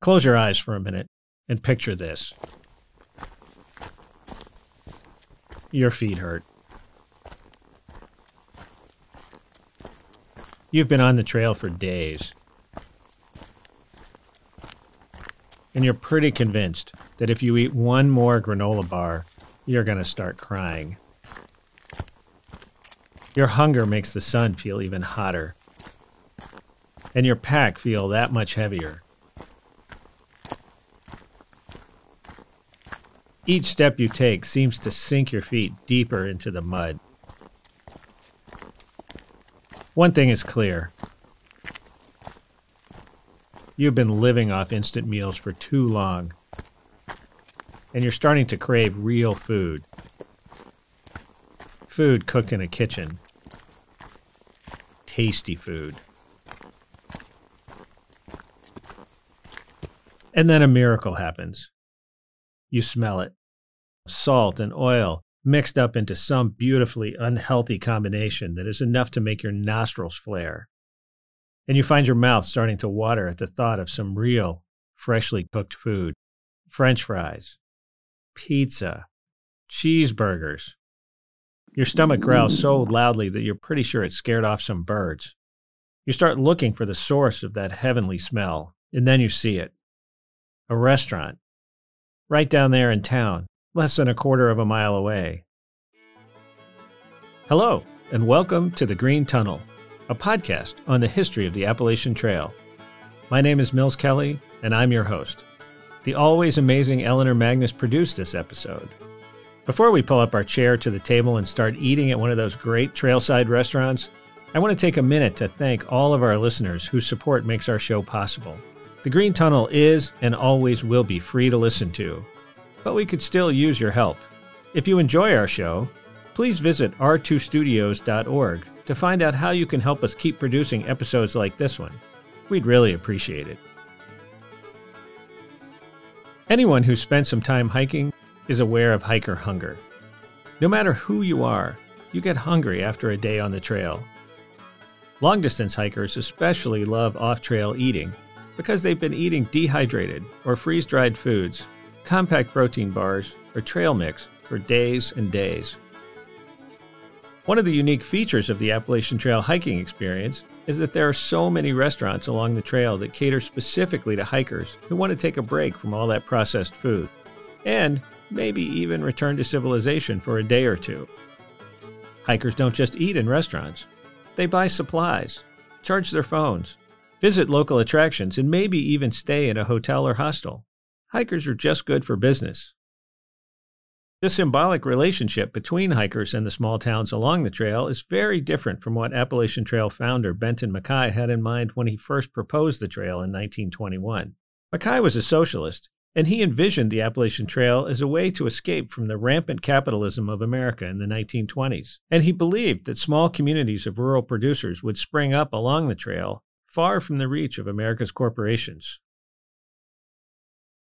Close your eyes for a minute and picture this. Your feet hurt. You've been on the trail for days. And you're pretty convinced that if you eat one more granola bar, you're going to start crying. Your hunger makes the sun feel even hotter, and your pack feel that much heavier. Each step you take seems to sink your feet deeper into the mud. One thing is clear you've been living off instant meals for too long, and you're starting to crave real food. Food cooked in a kitchen. Tasty food. And then a miracle happens. You smell it salt and oil mixed up into some beautifully unhealthy combination that is enough to make your nostrils flare. And you find your mouth starting to water at the thought of some real, freshly cooked food French fries, pizza, cheeseburgers. Your stomach growls so loudly that you're pretty sure it scared off some birds. You start looking for the source of that heavenly smell, and then you see it a restaurant right down there in town less than a quarter of a mile away. Hello, and welcome to The Green Tunnel, a podcast on the history of the Appalachian Trail. My name is Mills Kelly, and I'm your host. The always amazing Eleanor Magnus produced this episode. Before we pull up our chair to the table and start eating at one of those great trailside restaurants, I want to take a minute to thank all of our listeners whose support makes our show possible. The Green Tunnel is and always will be free to listen to, but we could still use your help. If you enjoy our show, please visit r2studios.org to find out how you can help us keep producing episodes like this one. We'd really appreciate it. Anyone who spent some time hiking is aware of hiker hunger. No matter who you are, you get hungry after a day on the trail. Long distance hikers especially love off trail eating because they've been eating dehydrated or freeze dried foods compact protein bars, or trail mix for days and days. One of the unique features of the Appalachian Trail hiking experience is that there are so many restaurants along the trail that cater specifically to hikers who want to take a break from all that processed food, and maybe even return to civilization for a day or two. Hikers don't just eat in restaurants, they buy supplies, charge their phones, visit local attractions, and maybe even stay in a hotel or hostel hikers are just good for business. The symbolic relationship between hikers and the small towns along the trail is very different from what Appalachian Trail founder Benton MacKaye had in mind when he first proposed the trail in 1921. MacKaye was a socialist, and he envisioned the Appalachian Trail as a way to escape from the rampant capitalism of America in the 1920s. And he believed that small communities of rural producers would spring up along the trail, far from the reach of America's corporations.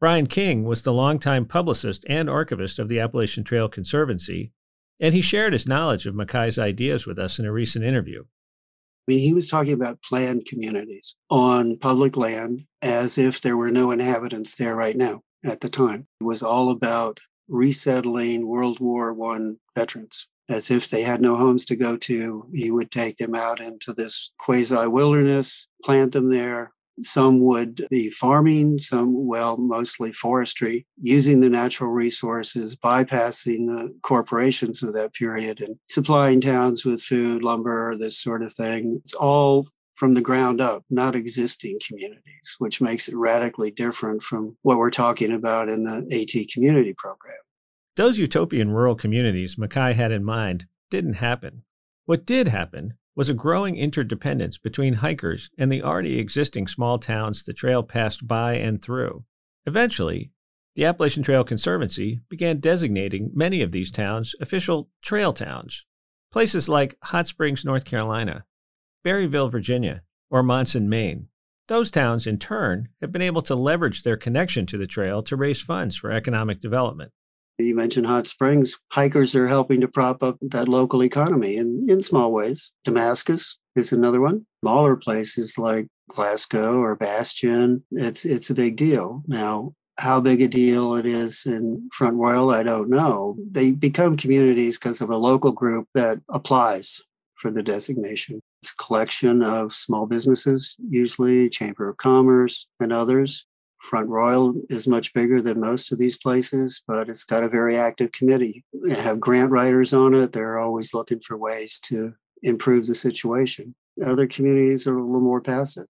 Brian King was the longtime publicist and archivist of the Appalachian Trail Conservancy, and he shared his knowledge of MacKaye's ideas with us in a recent interview. I mean, he was talking about planned communities on public land as if there were no inhabitants there right now at the time. It was all about resettling World War I veterans. As if they had no homes to go to, he would take them out into this quasi wilderness, plant them there, some would be farming, some, well, mostly forestry, using the natural resources, bypassing the corporations of that period and supplying towns with food, lumber, this sort of thing. It's all from the ground up, not existing communities, which makes it radically different from what we're talking about in the AT community program. Those utopian rural communities MacKaye had in mind didn't happen. What did happen was a growing interdependence between hikers and the already existing small towns the trail passed by and through. Eventually, the Appalachian Trail Conservancy began designating many of these towns official trail towns. Places like Hot Springs, North Carolina, Berryville, Virginia, or Monson, Maine. Those towns, in turn, have been able to leverage their connection to the trail to raise funds for economic development. You mentioned hot springs. Hikers are helping to prop up that local economy in, in small ways. Damascus is another one. Smaller places like Glasgow or Bastian. It's it's a big deal. Now, how big a deal it is in Front Royal, I don't know. They become communities because of a local group that applies for the designation. It's a collection of small businesses, usually Chamber of Commerce and others. Front Royal is much bigger than most of these places, but it's got a very active committee. They have grant writers on it. They're always looking for ways to improve the situation. Other communities are a little more passive,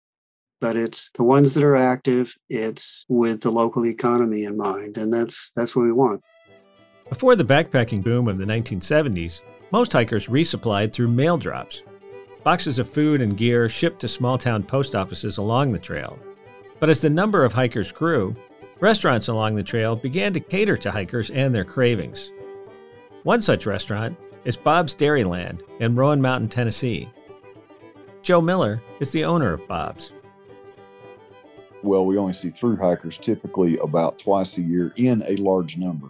but it's the ones that are active, it's with the local economy in mind, and that's that's what we want. Before the backpacking boom of the 1970s, most hikers resupplied through mail drops. Boxes of food and gear shipped to small town post offices along the trail. But as the number of hikers grew, restaurants along the trail began to cater to hikers and their cravings. One such restaurant is Bob's Dairyland in Roan Mountain, Tennessee. Joe Miller is the owner of Bob's. Well, we only see through hikers typically about twice a year in a large number.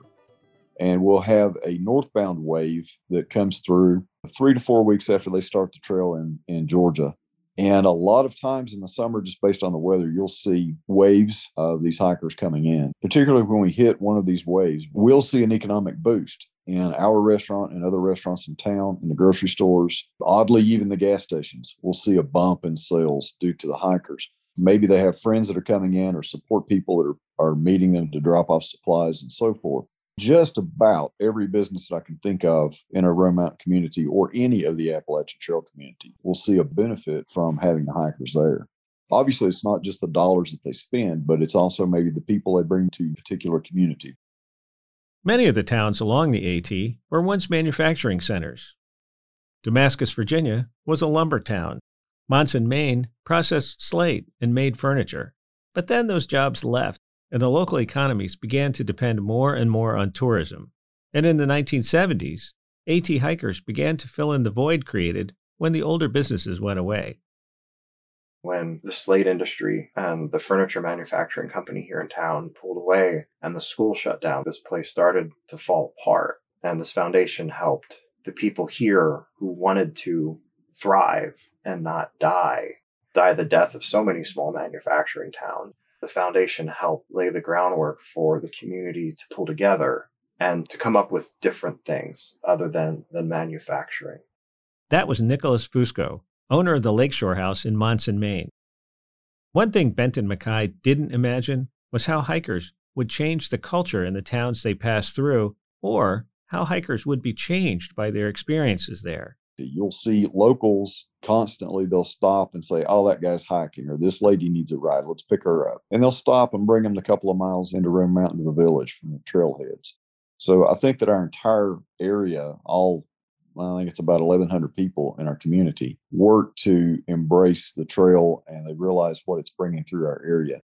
And we'll have a northbound wave that comes through three to four weeks after they start the trail in, in Georgia. And a lot of times in the summer, just based on the weather, you'll see waves of these hikers coming in. Particularly when we hit one of these waves, we'll see an economic boost in our restaurant and other restaurants in town, in the grocery stores, oddly, even the gas stations. We'll see a bump in sales due to the hikers. Maybe they have friends that are coming in or support people that are, are meeting them to drop off supplies and so forth just about every business that I can think of in a Roan Mountain community or any of the Appalachian Trail community will see a benefit from having the hikers there. Obviously, it's not just the dollars that they spend, but it's also maybe the people they bring to a particular community. Many of the towns along the AT were once manufacturing centers. Damascus, Virginia was a lumber town. Monson, Maine processed slate and made furniture. But then those jobs left and the local economies began to depend more and more on tourism. And in the 1970s, AT hikers began to fill in the void created when the older businesses went away. When the slate industry and the furniture manufacturing company here in town pulled away and the school shut down, this place started to fall apart. And this foundation helped the people here who wanted to thrive and not die die the death of so many small manufacturing towns the foundation helped lay the groundwork for the community to pull together and to come up with different things other than, than manufacturing. That was Nicholas Fusco, owner of the Lakeshore House in Monson, Maine. One thing Benton MacKaye didn't imagine was how hikers would change the culture in the towns they passed through, or how hikers would be changed by their experiences there. You'll see locals constantly, they'll stop and say, Oh, that guy's hiking, or this lady needs a ride. Let's pick her up. And they'll stop and bring them a couple of miles into Roan Mountain to the village from the trailheads. So I think that our entire area, all I think it's about 1,100 people in our community, work to embrace the trail and they realize what it's bringing through our area.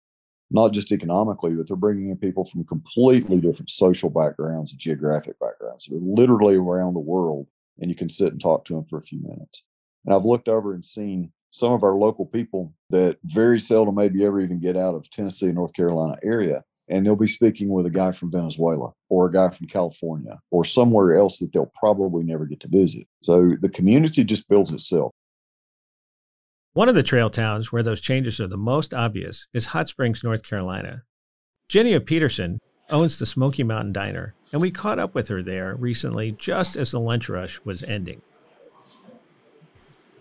Not just economically, but they're bringing in people from completely different social backgrounds and geographic backgrounds. They're literally around the world and you can sit and talk to them for a few minutes. And I've looked over and seen some of our local people that very seldom maybe ever even get out of Tennessee, North Carolina area. And they'll be speaking with a guy from Venezuela or a guy from California or somewhere else that they'll probably never get to visit. So the community just builds itself. One of the trail towns where those changes are the most obvious is Hot Springs, North Carolina. Jenny Peterson owns the Smoky Mountain Diner, and we caught up with her there recently just as the lunch rush was ending.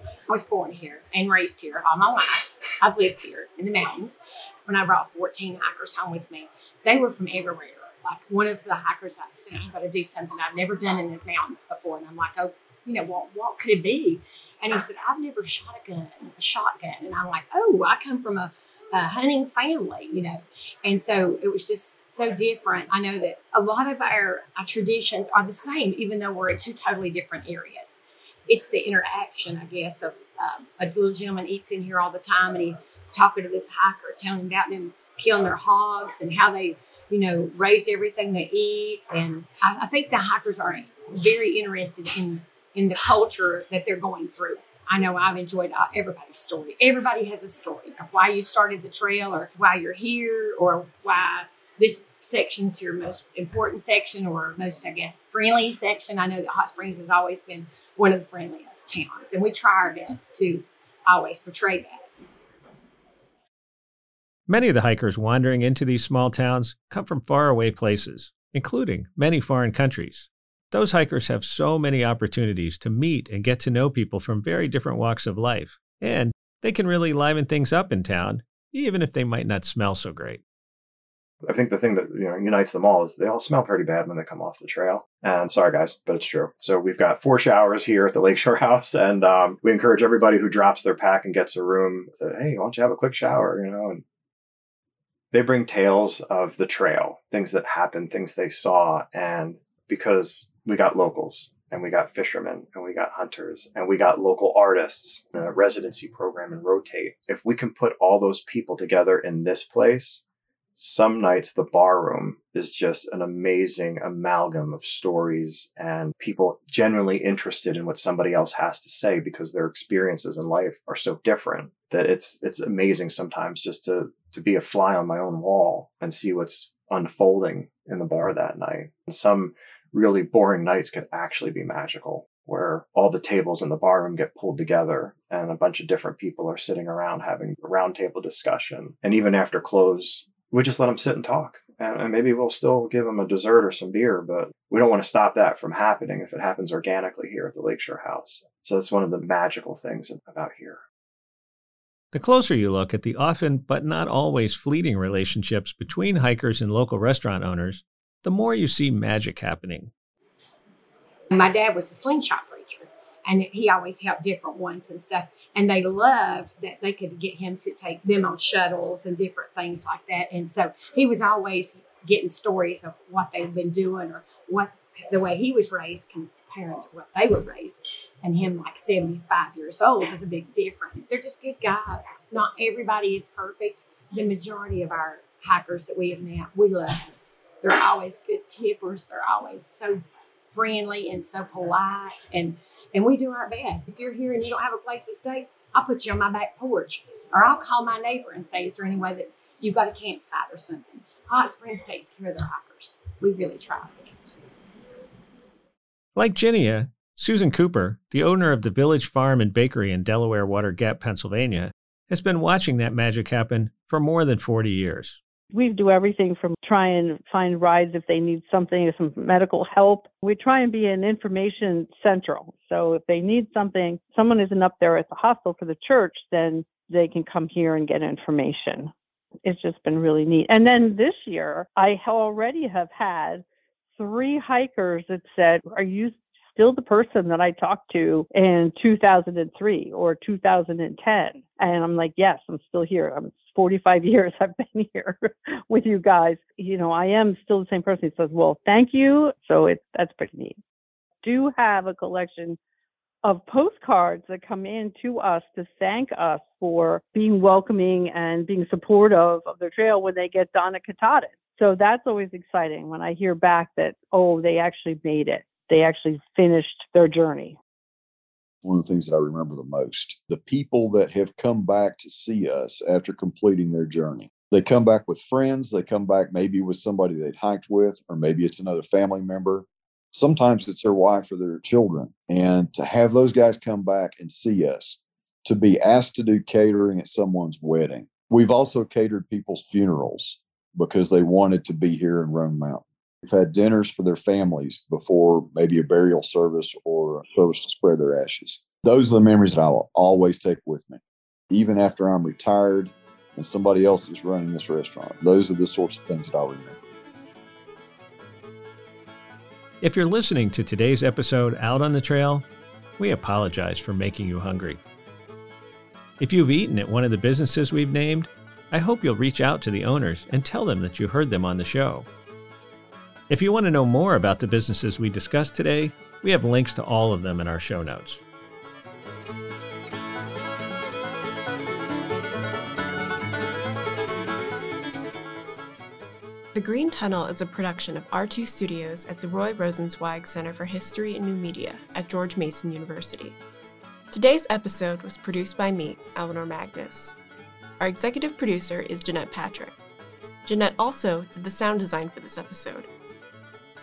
I was born here and raised here all my life. I've lived here in the mountains. When I brought 14 hikers home with me, they were from everywhere. Like one of the hikers, I said, I'm going to do something I've never done in the mountains before. And I'm like, oh, you know, what, what could it be? And he said, I've never shot a gun, a shotgun. And I'm like, oh, I come from a a hunting family, you know. And so it was just so different. I know that a lot of our, our traditions are the same, even though we're in two totally different areas. It's the interaction, I guess, of um, a little gentleman eats in here all the time and he's talking to this hiker, telling him about them killing their hogs and how they, you know, raised everything they eat. And I, I think the hikers are very interested in in the culture that they're going through. I know I've enjoyed uh, everybody's story. Everybody has a story of why you started the trail or why you're here or why this section's your most important section or most, I guess, friendly section. I know that Hot Springs has always been one of the friendliest towns, and we try our best to always portray that. Many of the hikers wandering into these small towns come from faraway places, including many foreign countries. Those hikers have so many opportunities to meet and get to know people from very different walks of life, and they can really liven things up in town, even if they might not smell so great. I think the thing that you know unites them all is they all smell pretty bad when they come off the trail. And sorry, guys, but it's true. So we've got four showers here at the Lakeshore House, and um, we encourage everybody who drops their pack and gets a room to, hey, why don't you have a quick shower? You know, and they bring tales of the trail, things that happened, things they saw, and because we got locals and we got fishermen and we got hunters and we got local artists a residency program and rotate. If we can put all those people together in this place, some nights the bar room is just an amazing amalgam of stories and people genuinely interested in what somebody else has to say because their experiences in life are so different that it's it's amazing sometimes just to to be a fly on my own wall and see what's unfolding in the bar that night. And some really boring nights can actually be magical where all the tables in the barroom get pulled together and a bunch of different people are sitting around having a roundtable discussion. And even after close, we just let them sit and talk. And, maybe we'll still give them a dessert or some beer, but we don't want to stop that from happening if it happens organically here at the Lakeshore House. So that's one of the magical things about here. The closer you look at the often but not always fleeting relationships between hikers and local restaurant owners, the more you see magic happening. My dad was a slingshot preacher, and he always helped different ones and stuff. And they loved that they could get him to take them on shuttles and different things like that. And so he was always getting stories of what they've been doing or what the way he was raised compared to what they were raised. And him, like 75 years old, was a big difference. They're just good guys. Not everybody is perfect. The majority of our hikers that we have now, we love them. They're always good tippers. They're always so friendly and so polite. And and we do our best. If you're here and you don't have a place to stay, I'll put you on my back porch. Or I'll call my neighbor and say, is there any way that you've got a campsite or something? Hot Springs takes care of their hikers. We really try our best. Like Jenia, uh, Susan Cooper, the owner of the Village Farm and Bakery in Delaware Water Gap, Pennsylvania, has been watching that magic happen for more than 40 years. We do everything from try and find rides if they need something, some medical help. We try and be an information central. So if they need something, someone isn't up there at the hospital for the church, then they can come here and get information. It's just been really neat. And then this year, I already have had three hikers that said, Are you still the person that I talked to in 2003 or 2010? And I'm like, Yes, I'm still here. I'm 45 years I've been here with you guys. You know, I am still the same person. He says, Well, thank you. So it, that's pretty neat. Do have a collection of postcards that come in to us to thank us for being welcoming and being supportive of the trail when they get done at Katahdin. So that's always exciting when I hear back that, oh, they actually made it. They actually finished their journey one of the things that I remember the most. The people that have come back to see us after completing their journey. They come back with friends, they come back maybe with somebody they'd hiked with, or maybe it's another family member. Sometimes it's their wife or their children. And to have those guys come back and see us, to be asked to do catering at someone's wedding. We've also catered people's funerals because they wanted to be here in Roan Mountain. Had dinners for their families before maybe a burial service or a service to spread their ashes. Those are the memories that I will always take with me, even after I'm retired and somebody else is running this restaurant. Those are the sorts of things that I'll remember. If you're listening to today's episode out on the trail, we apologize for making you hungry. If you've eaten at one of the businesses we've named, I hope you'll reach out to the owners and tell them that you heard them on the show. If you want to know more about the businesses we discussed today, we have links to all of them in our show notes. The Green Tunnel is a production of R2 Studios at the Roy Rosenzweig Center for History and New Media at George Mason University. Today's episode was produced by me, Eleanor Magnus. Our executive producer is Jeanette Patrick. Jeanette also did the sound design for this episode.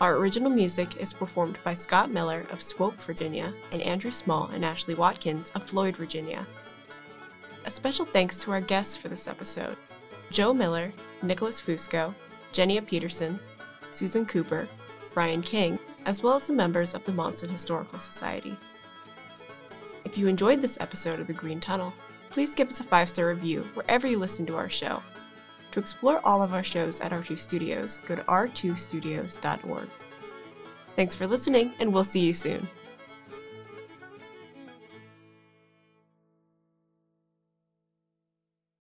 Our original music is performed by Scott Miller of Swoope, Virginia, and Andrew Small and Ashley Watkins of Floyd, Virginia. A special thanks to our guests for this episode Joe Miller, Nicholas Fusco, Jenia Peterson, Susan Cooper, Brian King, as well as the members of the Monson Historical Society. If you enjoyed this episode of The Green Tunnel, please give us a five star review wherever you listen to our show. To explore all of our shows at R2 Studios, go to r2studios.org. Thanks for listening, and we'll see you soon.